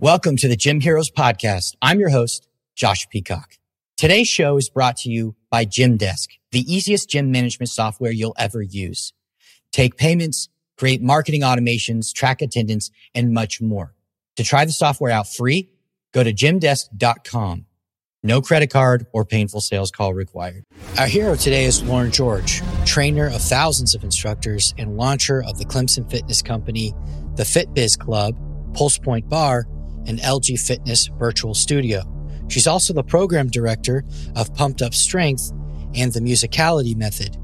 Welcome to the Gym Heroes podcast. I'm your host, Josh Peacock. Today's show is brought to you by Gymdesk, the easiest gym management software you'll ever use. Take payments, create marketing automations, track attendance, and much more. To try the software out free, go to gymdesk.com. No credit card or painful sales call required. Our hero today is Lauren George, trainer of thousands of instructors and launcher of the Clemson Fitness Company, the FitBiz Club, Pulse Pointe Barre, and LG Fitness Virtual Studio. She's also the program director of Pumped Up Strength and the Musicality Method,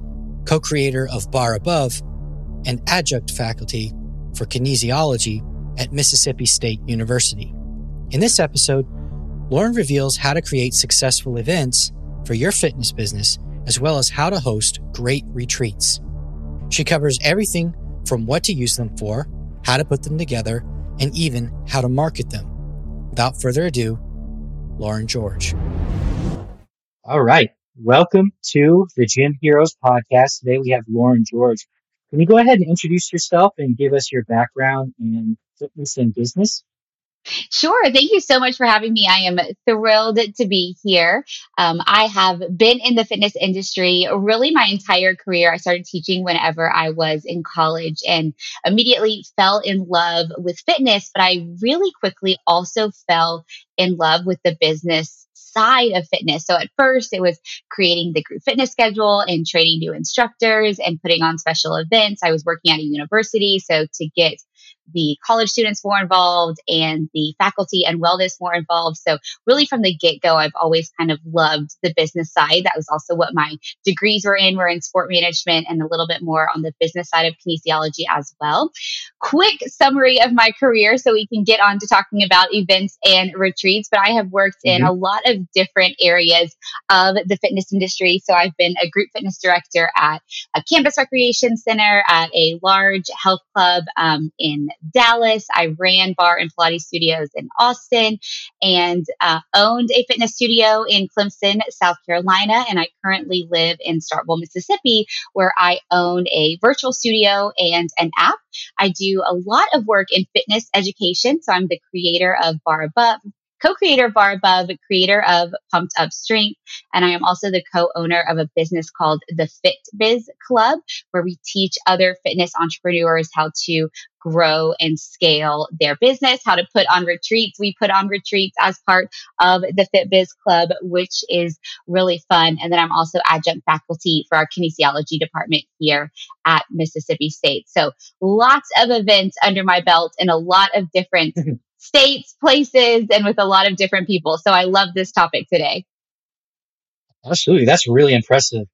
co creator of Barre Above, and adjunct faculty for kinesiology at Mississippi State University. In this episode, Lauren reveals how to create successful events for your fitness business, as well as how to host great retreats. She covers everything from what to use them for, how to put them together, and even how to market them. Without further ado, Lauren George. All right. Welcome to the Gym Heroes podcast. Today we have Lauren George. Can you go ahead and introduce yourself and give us your background in fitness and business? Sure. Thank you so much for having me. I am thrilled to be here. Um, I have been in the fitness industry really my entire career. I started teaching whenever I was in college and immediately fell in love with fitness, but I really quickly also fell in love with the business side of fitness. So at first it was creating the group fitness schedule and training new instructors and putting on special events. I was working at a university. So to get the college students more involved and the faculty and wellness more involved. So, really, from the get go, I've always kind of loved the business side. That was also what my degrees were in, were in sport management and a little bit more on the business side of kinesiology as well. Quick summary of my career so we can get on to talking about events and retreats. But I have worked mm-hmm. in a lot of different areas of the fitness industry. So, I've been a group fitness director at a campus recreation center, at a large health club um, in Dallas. I ran barre and Pilates studios in Austin and uh, owned a fitness studio in Clemson, South Carolina. And I currently live in Starkville, Mississippi, where I own a virtual studio and an app. I do a lot of work in fitness education. So I'm the creator of Barre Above, co-creator of Barre Above, creator of Pumped Up Strength, and I am also the co-owner of a business called the Fit Biz Club, where we teach other fitness entrepreneurs how to grow and scale their business, how to put on retreats. We put on retreats as part of the Fit Biz Club, which is really fun. And then I'm also adjunct faculty for our kinesiology department here at Mississippi State. So lots of events under my belt and a lot of different mm-hmm. States, places, and with a lot of different people. So I love this topic today. Absolutely. That's really impressive.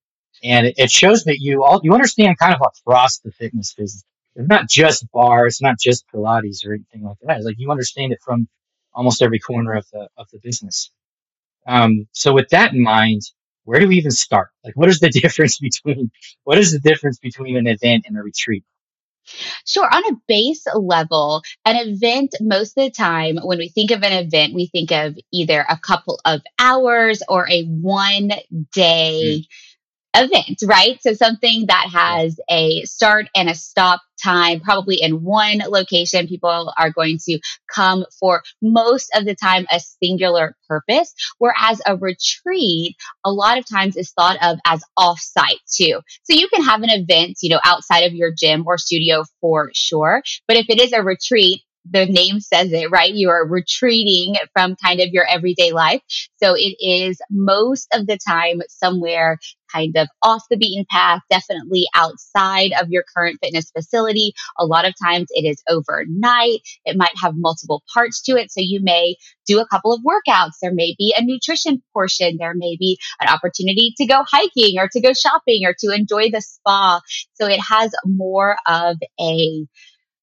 And it shows that you all, you understand kind of across the fitness business. It's not just barre, it's not just Pilates or anything like that. It's like you understand it from almost every corner of the, of the business. Um, so with that in mind, where do we even start? Like, what is the difference between, what is the difference between an event and a retreat? Sure. On a base level, an event, most of the time, when we think of an event, we think of either a couple of hours or a one day. Mm event, right? So something that has a start and a stop time, probably in one location. People are going to come for most of the time a singular purpose. Whereas a retreat, a lot of times is thought of as offsite too. So you can have an event, you know, outside of your gym or studio for sure. But if it is a retreat, the name says it, right? You are retreating from kind of your everyday life. So it is most of the time somewhere kind of off the beaten path, definitely outside of your current fitness facility. A lot of times it is overnight. It might have multiple parts to it. So you may do a couple of workouts. There may be a nutrition portion. There may be an opportunity to go hiking or to go shopping or to enjoy the spa. So it has more of a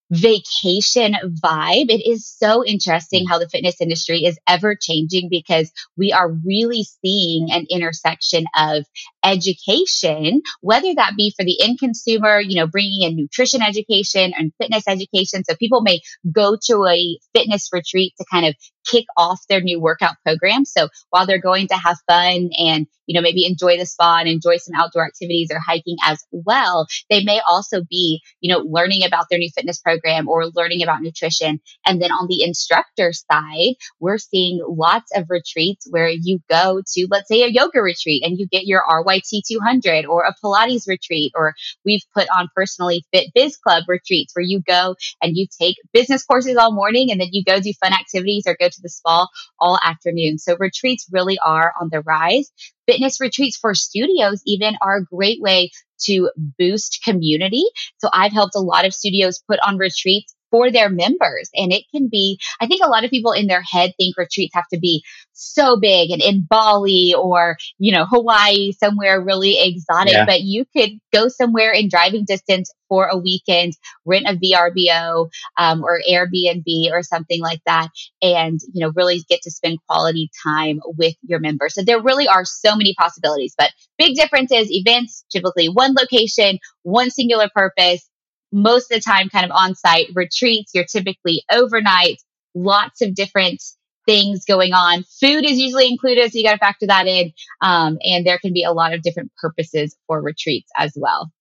vacation vibe. It is so interesting mm. how the fitness industry is ever changing because we are really seeing an intersection of education, whether that be for the end consumer, you know, bringing in nutrition education and fitness education. So people may go to a fitness retreat to kind of kick off their new workout program. So while they're going to have fun and, you know, maybe enjoy the spa and enjoy some outdoor activities or hiking as well, they may also be, you know, learning about their new fitness program or learning about nutrition. And then on the instructor side, we're seeing lots of retreats where you go to, let's say, a yoga retreat and you get your RYT 200 or a Pilates retreat, or we've put on personally fit biz club retreats where you go and you take business courses all morning and then you go do fun activities or go to the spa all afternoon. So retreats really are on the rise. Fitness retreats for studios even are a great way to boost community. So I've helped a lot of studios put on retreats for their members. And it can be, I think a lot of people in their head think retreats have to be so big and in Bali or, you know, Hawaii, somewhere really exotic, yeah. but you could go somewhere in driving distance for a weekend, rent a VRBO um, or Airbnb or something like that, and, you know, really get to spend quality time with your members. So there really are so many possibilities, but big difference is events, typically one location, one singular purpose, most of the time kind of on site retreats. You're typically overnight, lots of different things going on. Food is usually included, so you got to factor that in. Um, and there can be a lot of different purposes for retreats as well.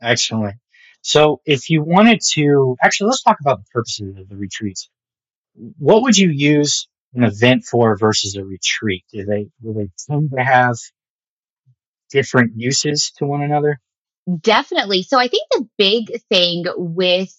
Excellent. So, if you wanted to, actually, let's talk about the purposes of the retreats. What would you use an event for versus a retreat? Do they do they tend to have different uses to one another? Definitely. So I think the big thing with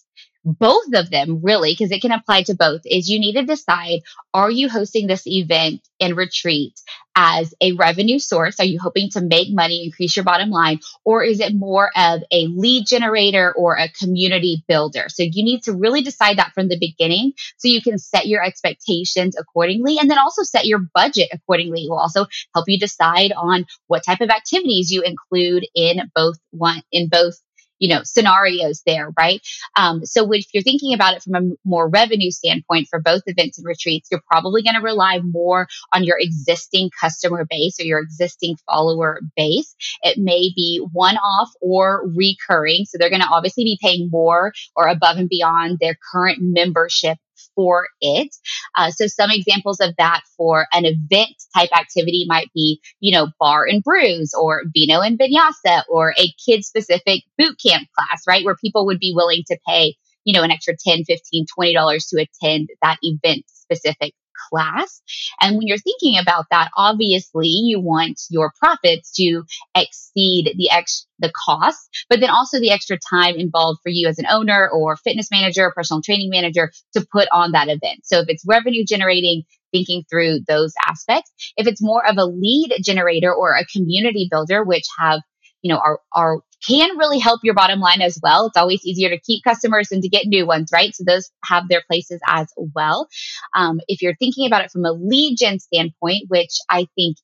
both of them really because it can apply to both is you need to decide are you hosting this event and retreat as a revenue source? Are you hoping to make money increase your bottom line or is it more of a lead generator or a community builder? So you need to really decide that from the beginning so you can set your expectations accordingly and then also set your budget accordingly. It will also help you decide on what type of activities you include in both one in both you know scenarios there right? Um, so if you're thinking about it from a more revenue standpoint for both events and retreats you're probably going to rely more on your existing customer base or your existing follower base. It may be one off or recurring so they're going to obviously be paying more or above and beyond their current membership for it. Uh, so some examples of that for an event type activity might be, you know, barre and brews or vino and vinyasa or a kid specific boot camp class, right? Where people would be willing to pay, you know, an extra 10, 15, $20 to attend that event specific class. And when you're thinking about that, obviously you want your profits to exceed the ex the cost, but then also the extra time involved for you as an owner or fitness manager, personal training manager to put on that event. So if it's revenue generating, thinking through those aspects. If it's more of a lead generator or a community builder, which have you know, are, are can really help your bottom line as well. It's always easier to keep customers than to get new ones, right? So those have their places as well. Um, if you're thinking about it from a lead gen standpoint, which I think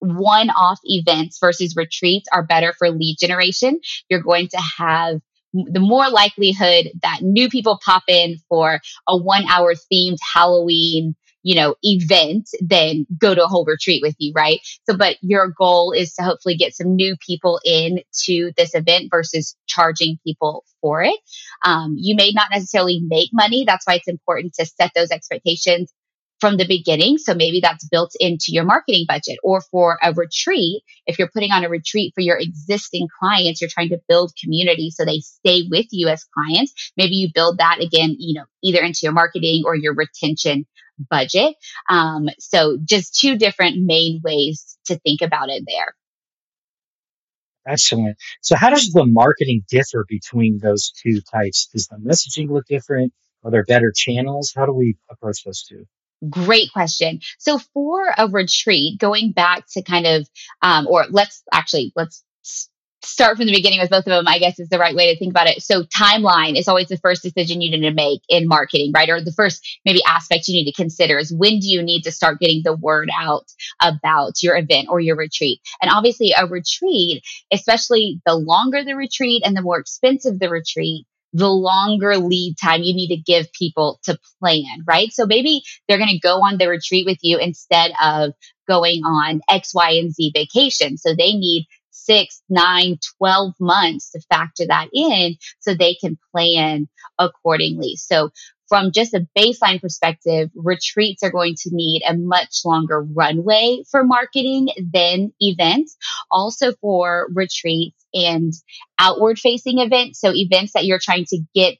one off events versus retreats are better for lead generation, you're going to have the more likelihood that new people pop in for a one hour themed Halloween you know, event than go to a whole retreat with you, right? So, but your goal is to hopefully get some new people in to this event versus charging people for it. Um, you may not necessarily make money. That's why it's important to set those expectations from the beginning. So maybe that's built into your marketing budget or for a retreat. If you're putting on a retreat for your existing clients, you're trying to build community so they stay with you as clients. Maybe you build that again, you know, either into your marketing or your retention budget. Um, so just two different main ways to think about it there. Excellent. So how does the marketing differ between those two types? Does the messaging look different? Are there better channels? How do we approach those two? Great question. So for a retreat, going back to kind of, um, or let's actually let's start from the beginning with both of them, I guess is the right way to think about it. So timeline is always the first decision you need to make in marketing, right? Or the first maybe aspect you need to consider is when do you need to start getting the word out about your event or your retreat? And obviously a retreat, especially the longer the retreat and the more expensive the retreat, the longer lead time you need to give people to plan, right? So maybe they're going to go on the retreat with you instead of going on X, Y, and Z vacation. So they need six, nine, 12 months to factor that in so they can plan accordingly. So from just a baseline perspective, retreats are going to need a much longer runway for marketing than events. Also for retreats and outward facing events. So events that you're trying to get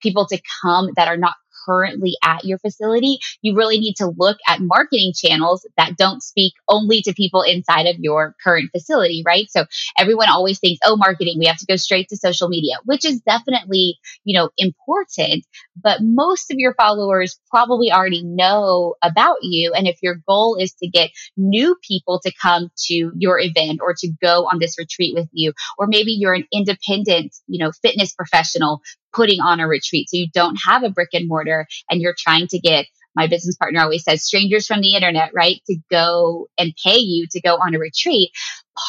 people to come that are not currently at your facility, you really need to look at marketing channels that don't speak only to people inside of your current facility, right? So everyone always thinks, oh, marketing, we have to go straight to social media, which is definitely, you know, important. But most of your followers probably already know about you. And if your goal is to get new people to come to your event or to go on this retreat with you, or maybe you're an independent, you know, fitness professional putting on a retreat. So you don't have a brick and mortar and you're trying to get my business partner always says strangers from the internet, right? To go and pay you to go on a retreat.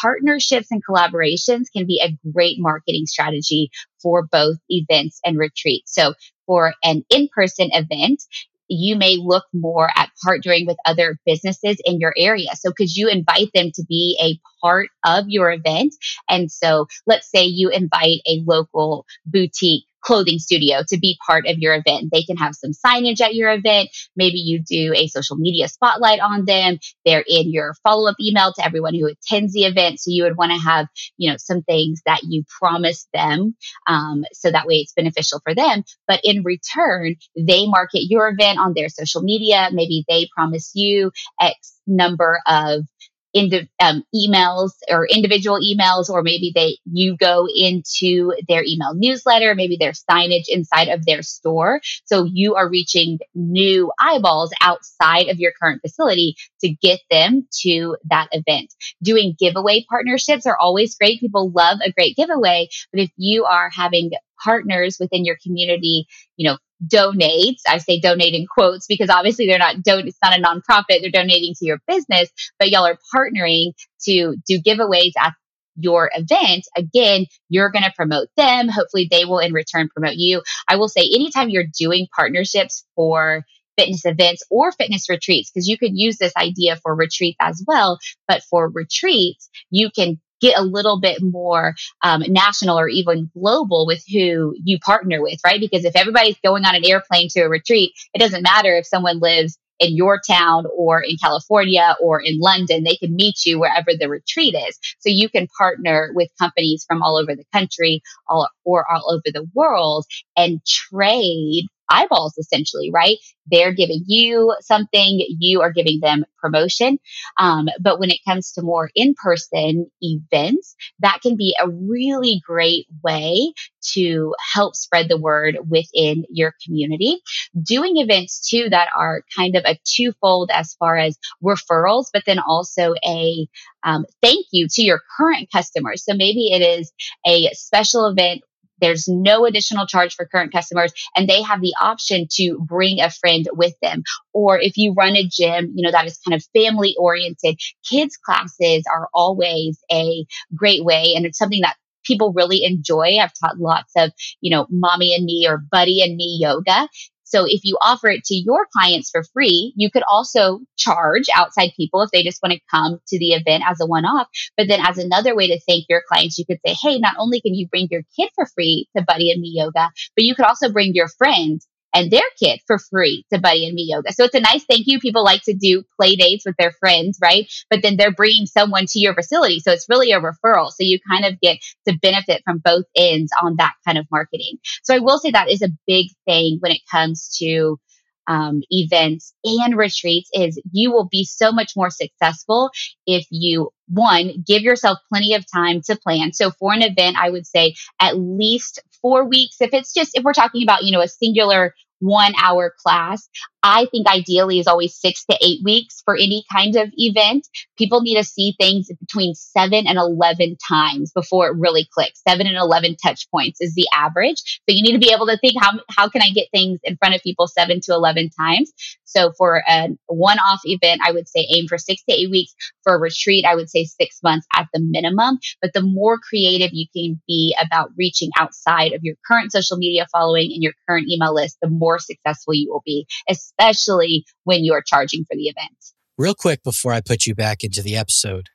Partnerships and collaborations can be a great marketing strategy for both events and retreats. So for an in-person event, you may look more at partnering with other businesses in your area. So could you invite them to be a part of your event? And so let's say you invite a local boutique clothing studio to be part of your event. They can have some signage at your event. Maybe you do a social media spotlight on them. They're in your follow up email to everyone who attends the event. So you would want to have, you know, some things that you promise them. Um, so that way it's beneficial for them. But in return, they market your event on their social media. Maybe they promise you X number of into um, emails or individual emails, or maybe they you go into their email newsletter, maybe their signage inside of their store. So you are reaching new eyeballs outside of your current facility to get them to that event. Doing giveaway partnerships are always great. People love a great giveaway, but if you are having partners within your community, you know, donate. I say donate in quotes because obviously they're not don't it's not a nonprofit, they're donating to your business, but y'all are partnering to do giveaways at your event, again, you're going to promote them. Hopefully, they will in return promote you. I will say, anytime you're doing partnerships for fitness events or fitness retreats, because you could use this idea for retreats as well, but for retreats, you can get a little bit more um, national or even global with who you partner with, right? Because if everybody's going on an airplane to a retreat, it doesn't matter if someone lives in your town or in California or in London, they can meet you wherever the retreat is. So you can partner with companies from all over the country all, or all over the world and trade eyeballs essentially, right? They're giving you something, you are giving them promotion. Um, but when it comes to more in person events, that can be a really great way to help spread the word within your community. Doing events too that are kind of a twofold as far as referrals, but then also a um, thank you to your current customers. So maybe it is a special event there's no additional charge for current customers and they have the option to bring a friend with them. Or if you run a gym, you know, that is kind of family oriented, kids classes are always a great way. And it's something that people really enjoy. I've taught lots of, you know, mommy and me or buddy and me yoga. So if you offer it to your clients for free, you could also charge outside people if they just want to come to the event as a one off. But then as another way to thank your clients, you could say, Hey, not only can you bring your kid for free to Buddy and Me Yoga, but you could also bring your friends and their kid for free to Buddy and Me Yoga. So it's a nice thank you. People like to do play dates with their friends, right? But then they're bringing someone to your facility. So it's really a referral. So you kind of get to benefit from both ends on that kind of marketing. So I will say that is a big thing when it comes to um, events and retreats is you will be so much more successful if you one give yourself plenty of time to plan so for an event i would say at least four weeks if it's just if we're talking about you know a singular one hour class. I think ideally is always six to eight weeks for any kind of event. People need to see things between seven and 11 times before it really clicks. Seven and 11 touch points is the average. So you need to be able to think how, how can I get things in front of people seven to 11 times? So for a one off event, I would say aim for six to eight weeks. For a retreat, I would say six months at the minimum. But the more creative you can be about reaching outside of your current social media following and your current email list, the more successful you will be, especially when you're charging for the event. Real quick before I put you back into the episode,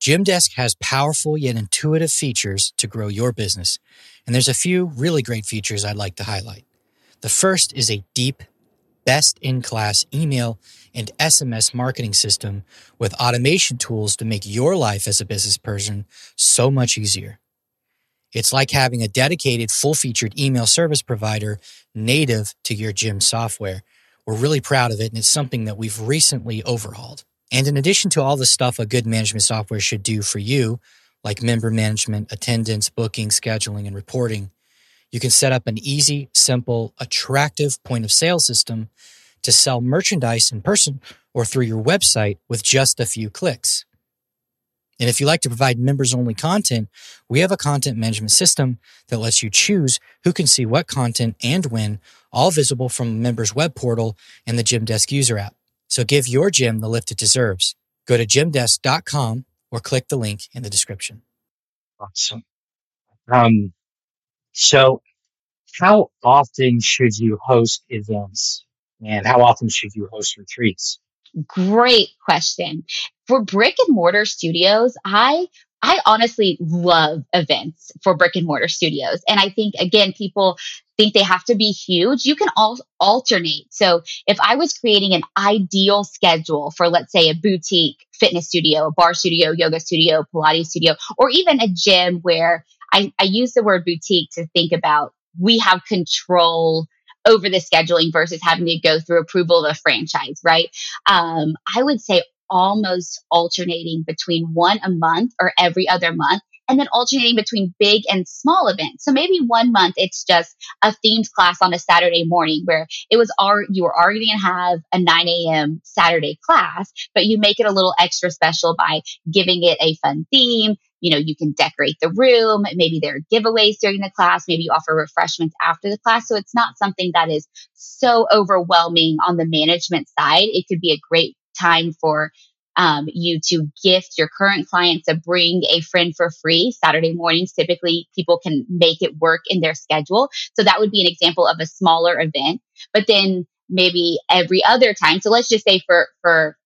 Gymdesk has powerful yet intuitive features to grow your business. And there's a few really great features I'd like to highlight. The first is a deep, best in class email and SMS marketing system with automation tools to make your life as a business person so much easier. It's like having a dedicated, full featured email service provider native to your gym software. We're really proud of it, and it's something that we've recently overhauled. And in addition to all the stuff a good management software should do for you, like member management, attendance, booking, scheduling, and reporting, you can set up an easy, simple, attractive point of sale system to sell merchandise in person or through your website with just a few clicks. And if you like to provide members only content, we have a content management system that lets you choose who can see what content and when, all visible from a member's web portal and the Gymdesk user app. So give your gym the lift it deserves. Go to gymdesk.com or click the link in the description. Awesome. Um, so how often should you host events and how often should you host retreats? Great question. For brick and mortar studios, I I honestly love events for brick and mortar studios. And I think again, people think they have to be huge. You can all alternate. So if I was creating an ideal schedule for, let's say, a boutique fitness studio, a barre studio, yoga studio, Pilates studio, or even a gym where I, I use the word boutique to think about we have control over the scheduling versus having to go through approval of a franchise, right? Um, I would say almost alternating between one a month or every other month and then alternating between big and small events. So maybe one month it's just a themed class on a Saturday morning where it was already, you were already going to have a 9 a.m. Saturday class, but you make it a little extra special by giving it a fun theme. You know, you can decorate the room. Maybe there are giveaways during the class. Maybe you offer refreshments after the class. So it's not something that is so overwhelming on the management side. It could be a great time for um, you to gift your current clients to bring a friend for free. Saturday mornings, typically people can make it work in their schedule. So that would be an example of a smaller event. But then maybe every other time. So let's just say for, for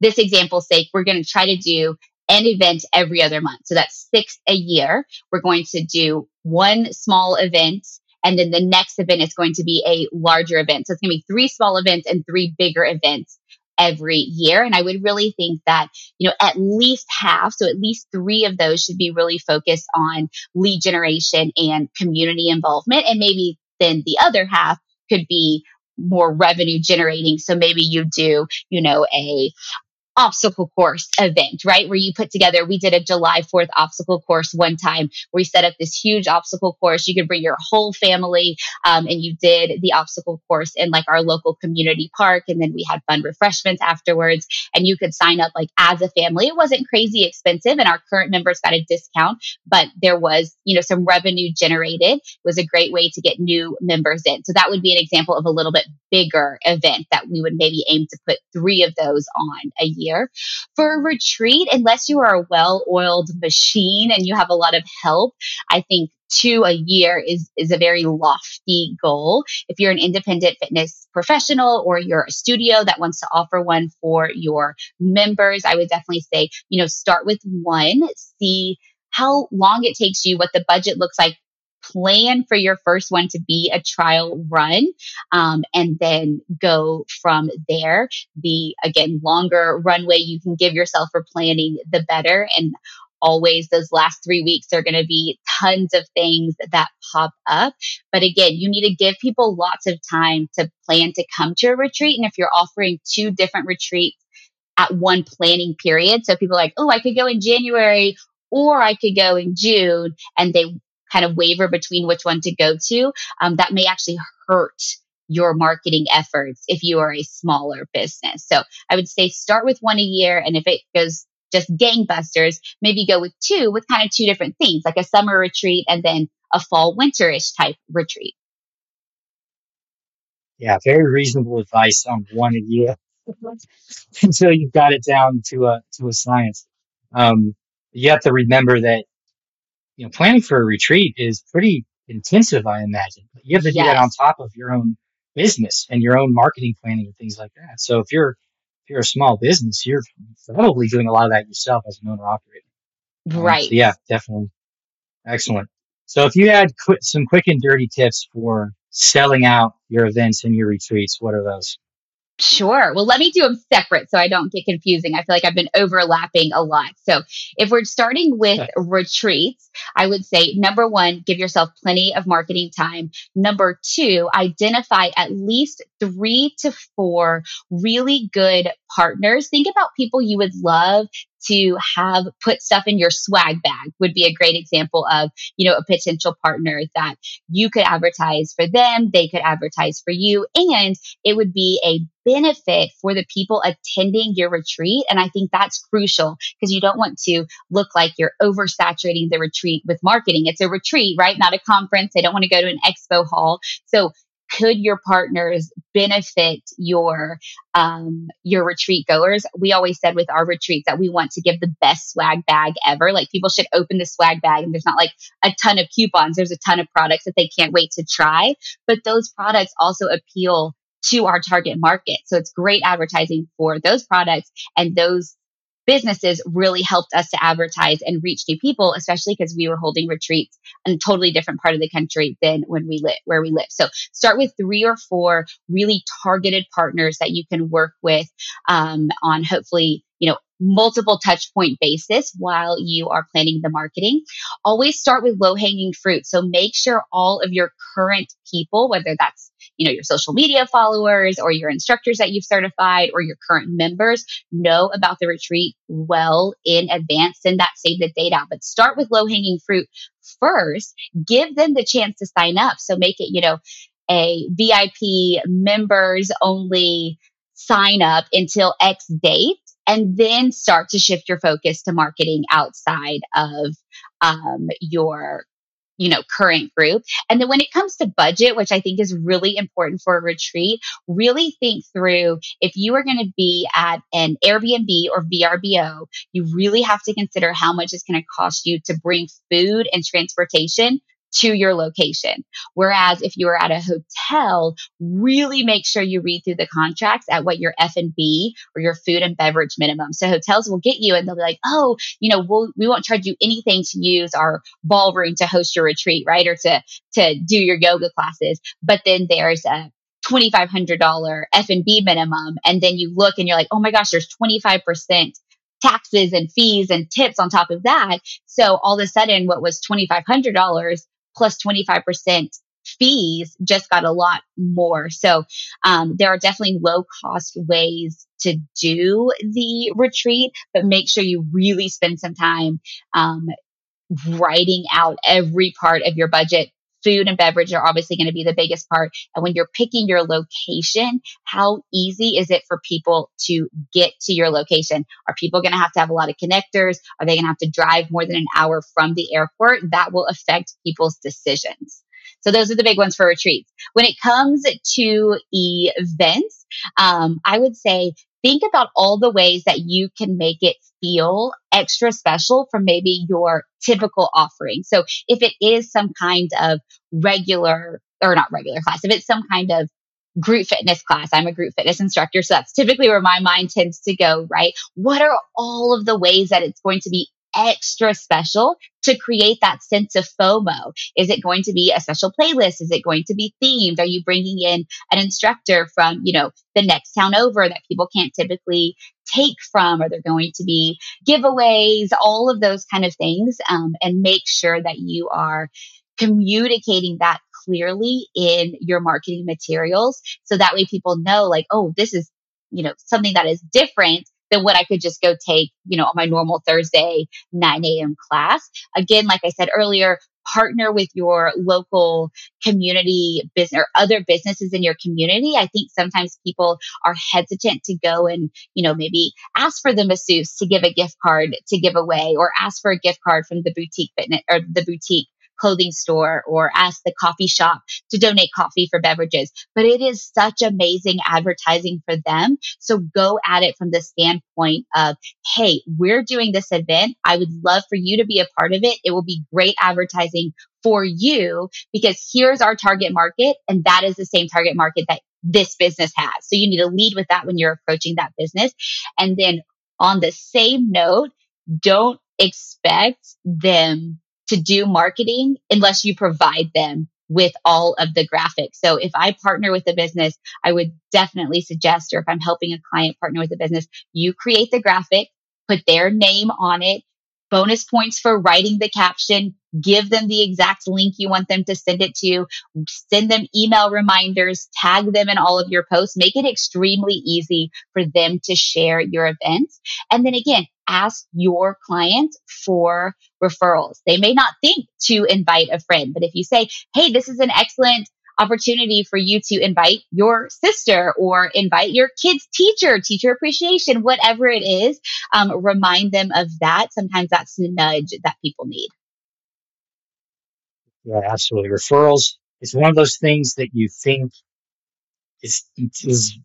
this example's sake, we're going to try to do an event every other month. So that's six a year. We're going to do one small event and then the next event is going to be a larger event. So it's going to be three small events and three bigger events every year. And I would really think that, you know, at least half, so at least three of those should be really focused on lead generation and community involvement. And maybe then the other half could be more revenue generating. So maybe you do, you know, a obstacle course event, right? Where you put together, we did a July 4th obstacle course one time where we set up this huge obstacle course. You could bring your whole family, um, and you did the obstacle course in like our local community park. And then we had fun refreshments afterwards, and you could sign up like as a family. It wasn't crazy expensive, and our current members got a discount, but there was, you know, some revenue generated. It was a great way to get new members in. So that would be an example of a little bit bigger event that we would maybe aim to put three of those on a year. For a retreat, unless you are a well oiled machine and you have a lot of help, I think two a year is is a very lofty goal. If you're an independent fitness professional or you're a studio that wants to offer one for your members, I would definitely say, you know, start with one, see how long it takes you, what the budget looks like plan for your first one to be a trial run um, and then go from there. The, again, longer runway you can give yourself for planning, the better. And always those last three weeks are going to be tons of things that pop up. But again, you need to give people lots of time to plan to come to a retreat. And if you're offering two different retreats at one planning period, so people are like, oh, I could go in January or I could go in June, and they kind of waver between which one to go to, um, that may actually hurt your marketing efforts if you are a smaller business. So I would say start with one a year. And if it goes just gangbusters, maybe go with two with kind of two different things, like a summer retreat and then a fall winterish type retreat. Yeah, very reasonable advice on one a year until you've got it down to a to a science. Um, you have to remember that you know, planning for a retreat is pretty intensive, I imagine. You have to do that on top of your own business and your own marketing planning and things like that. So if you're if you're a small business, you're probably doing a lot of that yourself as an owner operator. Um, Right. so yeah, definitely excellent. So if you had qu- some quick and dirty tips for selling out your events and your retreats, what are those? Sure. Well, let me do them separate so I don't get confusing. I feel like I've been overlapping a lot. So, if we're starting with Okay. retreats, I would say number one, give yourself plenty of marketing time. Number two, identify at least three to four really good partners. Think about people you would love to have put stuff in your swag bag, would be a great example of, you know, a potential partner that you could advertise for them, they could advertise for you, and it would be a benefit for the people attending your retreat. And I think that's crucial because you don't want to look like you're oversaturating the retreat with marketing. It's a retreat, right? Not a conference. They don't want to go to an expo hall. So could your partners benefit your um, your retreat goers? We always said with our retreats that we want to give the best swag bag ever. Like people should open the swag bag and there's not like a ton of coupons. There's a ton of products that they can't wait to try, but those products also appeal to our target market. So it's great advertising for those products and those businesses really helped us to advertise and reach new people, especially because we were holding retreats in a totally different part of the country than when we live where we live. So start with three or four really targeted partners that you can work with um, on hopefully, you know, multiple touch point basis while you are planning the marketing. Always start with low hanging fruit. So make sure all of your current people, whether that's you know your social media followers or your instructors that you've certified or your current members know about the retreat well in advance. Send that save the date out. But start with low hanging fruit first. Give them the chance to sign up. So make it you know a vip members only sign up until x date and then start to shift your focus to marketing outside of um, your you know current group. And then when it comes to budget which i think is really important for a retreat really think through if you are going to be at an airbnb or vrbo you really have to consider how much it's going to cost you to bring food and transportation to your location. Whereas if you are at a hotel, really make sure you read through the contracts at what your F&B or your food and beverage minimum. So hotels will get you and they'll be like, "Oh, you know, we'll, we won't charge you anything to use our ballroom to host your retreat, right? Or to to do your yoga classes." But then there's a $2500 F&B minimum and then you look and you're like, "Oh my gosh, there's 25% taxes and fees and tips on top of that." So all of a sudden what was $2500 plus 25% fees just got a lot more. So um, there are definitely low cost ways to do the retreat, but make sure you really spend some time um, writing out every part of your budget. Food and beverage are obviously going to be the biggest part. And when you're picking your location, how easy is it for people to get to your location? Are people going to have to have a lot of connectors? Are they going to have to drive more than an hour from the airport? That will affect people's decisions. So those are the big ones for retreats. When it comes to events, um, I would say think about all the ways that you can make it feel extra special from maybe your typical offering. So if it is some kind of regular or not regular class, if it's some kind of group fitness class, I'm a group fitness instructor. So that's typically where my mind tends to go, right? What are all of the ways that it's going to be extra special to create that sense of FOMO? Is it going to be a special playlist? Is it going to be themed? Are you bringing in an instructor from, you know, the next town over that people can't typically take from? Are there going to be giveaways? All of those kind of things. Um, and make sure that you are communicating that clearly in your marketing materials. So that way people know like, oh, this is, you know, something that is different than what I could just go take, you know, on my normal Thursday 9 a.m. class. Again, like I said earlier, partner with your local community business or other businesses in your community. I think sometimes people are hesitant to go and, you know, maybe ask for the masseuse to give a gift card to give away or ask for a gift card from the boutique fitness or the boutique clothing store or ask the coffee shop to donate coffee for beverages. But it is such amazing advertising for them. So go at it from the standpoint of, hey, we're doing this event. I would love for you to be a part of it. It will be great advertising for you because here's our target market and that is the same target market that this business has. So you need to lead with that when you're approaching that business. And then on the same note, don't expect them to do marketing unless you provide them with all of the graphics. So if I partner with a business, I would definitely suggest, or if I'm helping a client partner with a business, you create the graphic, put their name on it, bonus points for writing the caption, give them the exact link you want them to send it to, send them email reminders, tag them in all of your posts, make it extremely easy for them to share your events. And then again, ask your client for referrals. They may not think to invite a friend, but if you say, Hey, this is an excellent opportunity for you to invite your sister or invite your kid's teacher, teacher appreciation, whatever it is. Um, remind them of that. Sometimes that's the nudge that people need. Yeah, absolutely. Referrals is one of those things that you think is is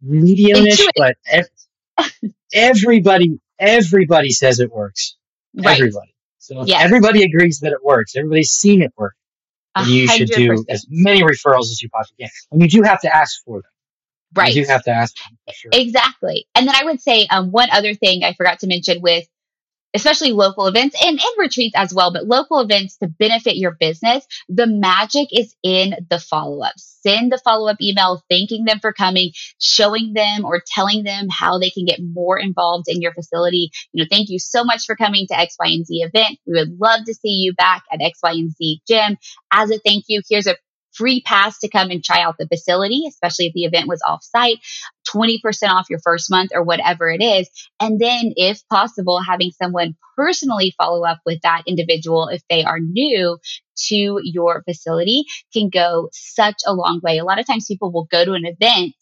medium-ish, but everybody everybody says it works. Right. Everybody. So yes. everybody agrees that it works, everybody's seen it work and you should do as many referrals as you possibly can. And you do have to ask for them. Right. You do have to ask. Sure. Exactly. And then I would say um, one other thing I forgot to mention with especially local events and, and retreats as well, but local events to benefit your business, the magic is in the follow up. Send the follow up email thanking them for coming, showing them or telling them how they can get more involved in your facility. You know, thank you so much for coming to X, Y, and Z event. We would love to see you back at X, Y, and Z gym. As a thank you, here's a free pass to come and try out the facility, especially if the event was off site, 20% off your first month or whatever it is. And then, if possible, having someone personally follow up with that individual if they are new to your facility can go such a long way. A lot of times people will go to an event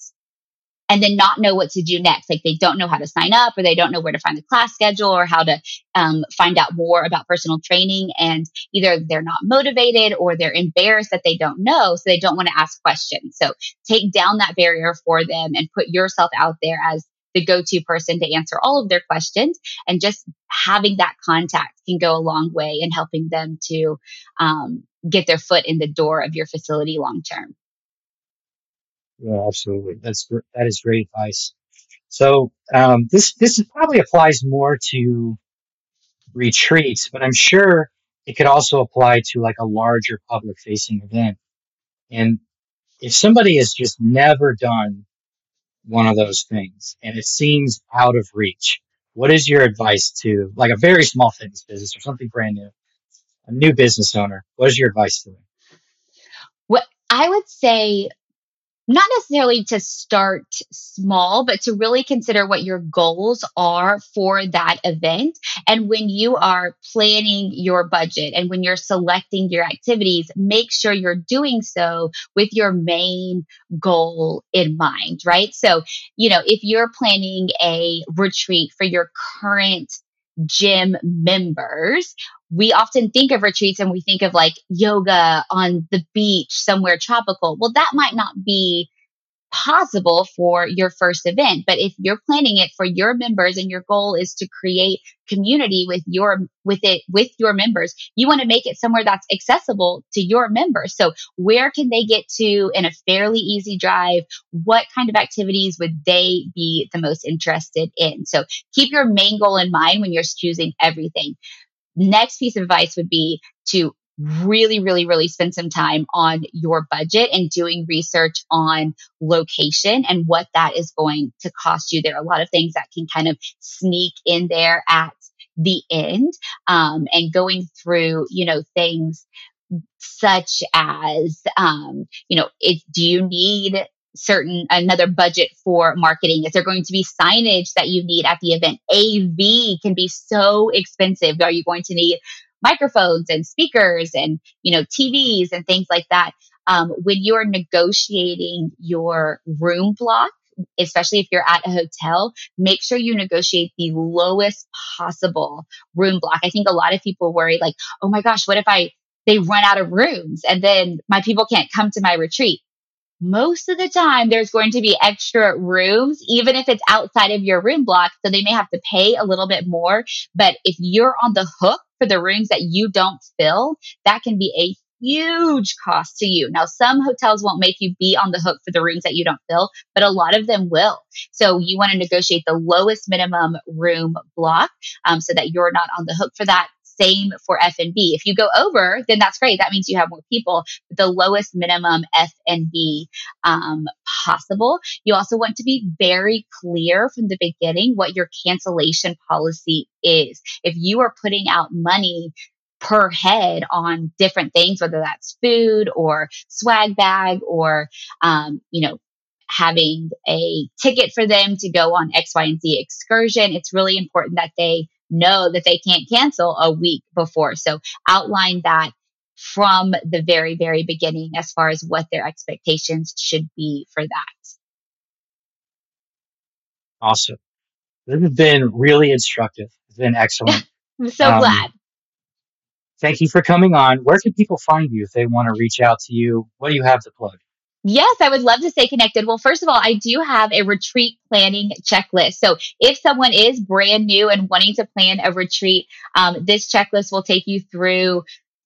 and then not know what to do next. Like they don't know how to sign up or they don't know where to find the class schedule or how to um, find out more about personal training. And either they're not motivated or they're embarrassed that they don't know. So they don't want to ask questions. So take down that barrier for them and put yourself out there as the go-to person to answer all of their questions and just having that contact can go a long way in helping them to um, get their foot in the door of your facility long term yeah, absolutely. That's that is great advice. So um, this this probably applies more to retreats, but I'm sure it could also apply to like a larger public facing event. And if somebody has just never done one of those things and it seems out of reach, what is your advice to like a very small fitness business or something brand new, a new business owner? What is your advice to them? What I would say not necessarily to start small, but to really consider what your goals are for that event. And when you are planning your budget and when you're selecting your activities, make sure you're doing so with your main goal in mind, right? So, you know, if you're planning a retreat for your current gym members, we often think of retreats and we think of like yoga on the beach somewhere tropical. Well, that might not be possible for your first event. But if you're planning it for your members and your goal is to create community with your with it with your members, you want to make it somewhere that's accessible to your members. So where can they get to in a fairly easy drive? What kind of activities would they be the most interested in? So keep your main goal in mind when you're choosing everything. Next piece of advice would be to really, really, really spend some time on your budget and doing research on location and what that is going to cost you. There are a lot of things that can kind of sneak in there at the end um, and going through, you know, things such as, um, you know, if, do you need certain another budget for marketing? Is there going to be signage that you need at the event? AV can be so expensive. Are you going to need microphones and speakers and you know TVs and things like that. Um, when you're negotiating your room block, especially if you're at a hotel, make sure you negotiate the lowest possible room block. I think a lot of people worry like, oh my gosh, what if I they run out of rooms and then my people can't come to my retreat most of the time there's going to be extra rooms, even if it's outside of your room block. So they may have to pay a little bit more. But if you're on the hook for the rooms that you don't fill, that can be a huge cost to you. Now, some hotels won't make you be on the hook for the rooms that you don't fill, but a lot of them will. So you want to negotiate the lowest minimum room block um, so that you're not on the hook for that same for F&B. If you go over, then that's great. That means you have more people. the lowest minimum F&B um, possible. You also want to be very clear from the beginning what your cancellation policy is. If you are putting out money per head on different things, whether that's food or swag bag or, um, you know, having a ticket for them to go on X, Y, and Z excursion. It's really important that they know that they can't cancel a week before. So outline that from the very, very beginning as far as what their expectations should be for that. Awesome. This has been really instructive. It's been excellent. I'm so um, glad. Thank you for coming on. Where can people find you if they want to reach out to you? What do you have to plug? Yes, I would love to stay connected. Well, first of all, I do have a retreat planning checklist. So if someone is brand new and wanting to plan a retreat, um, this checklist will take you through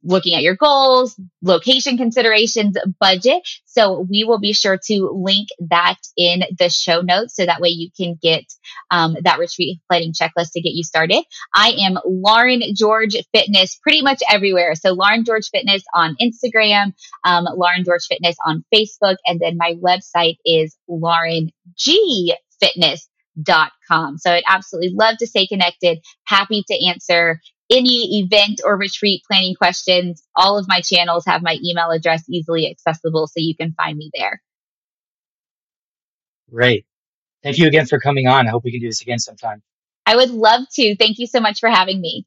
looking at your goals, location considerations, budget. So we will be sure to link that in the show notes so that way you can get um, that retreat planning checklist to get you started. I am Lauren George Fitness pretty much everywhere. So Lauren George Fitness on Instagram, um, Lauren George Fitness on Facebook, and then my website is Lauren G Fitness dot com. So I'd absolutely love to stay connected. Happy to answer any event or retreat planning questions, all of my channels have my email address easily accessible so you can find me there. Great. Thank you again for coming on. I hope we can do this again sometime. I would love to. Thank you so much for having me.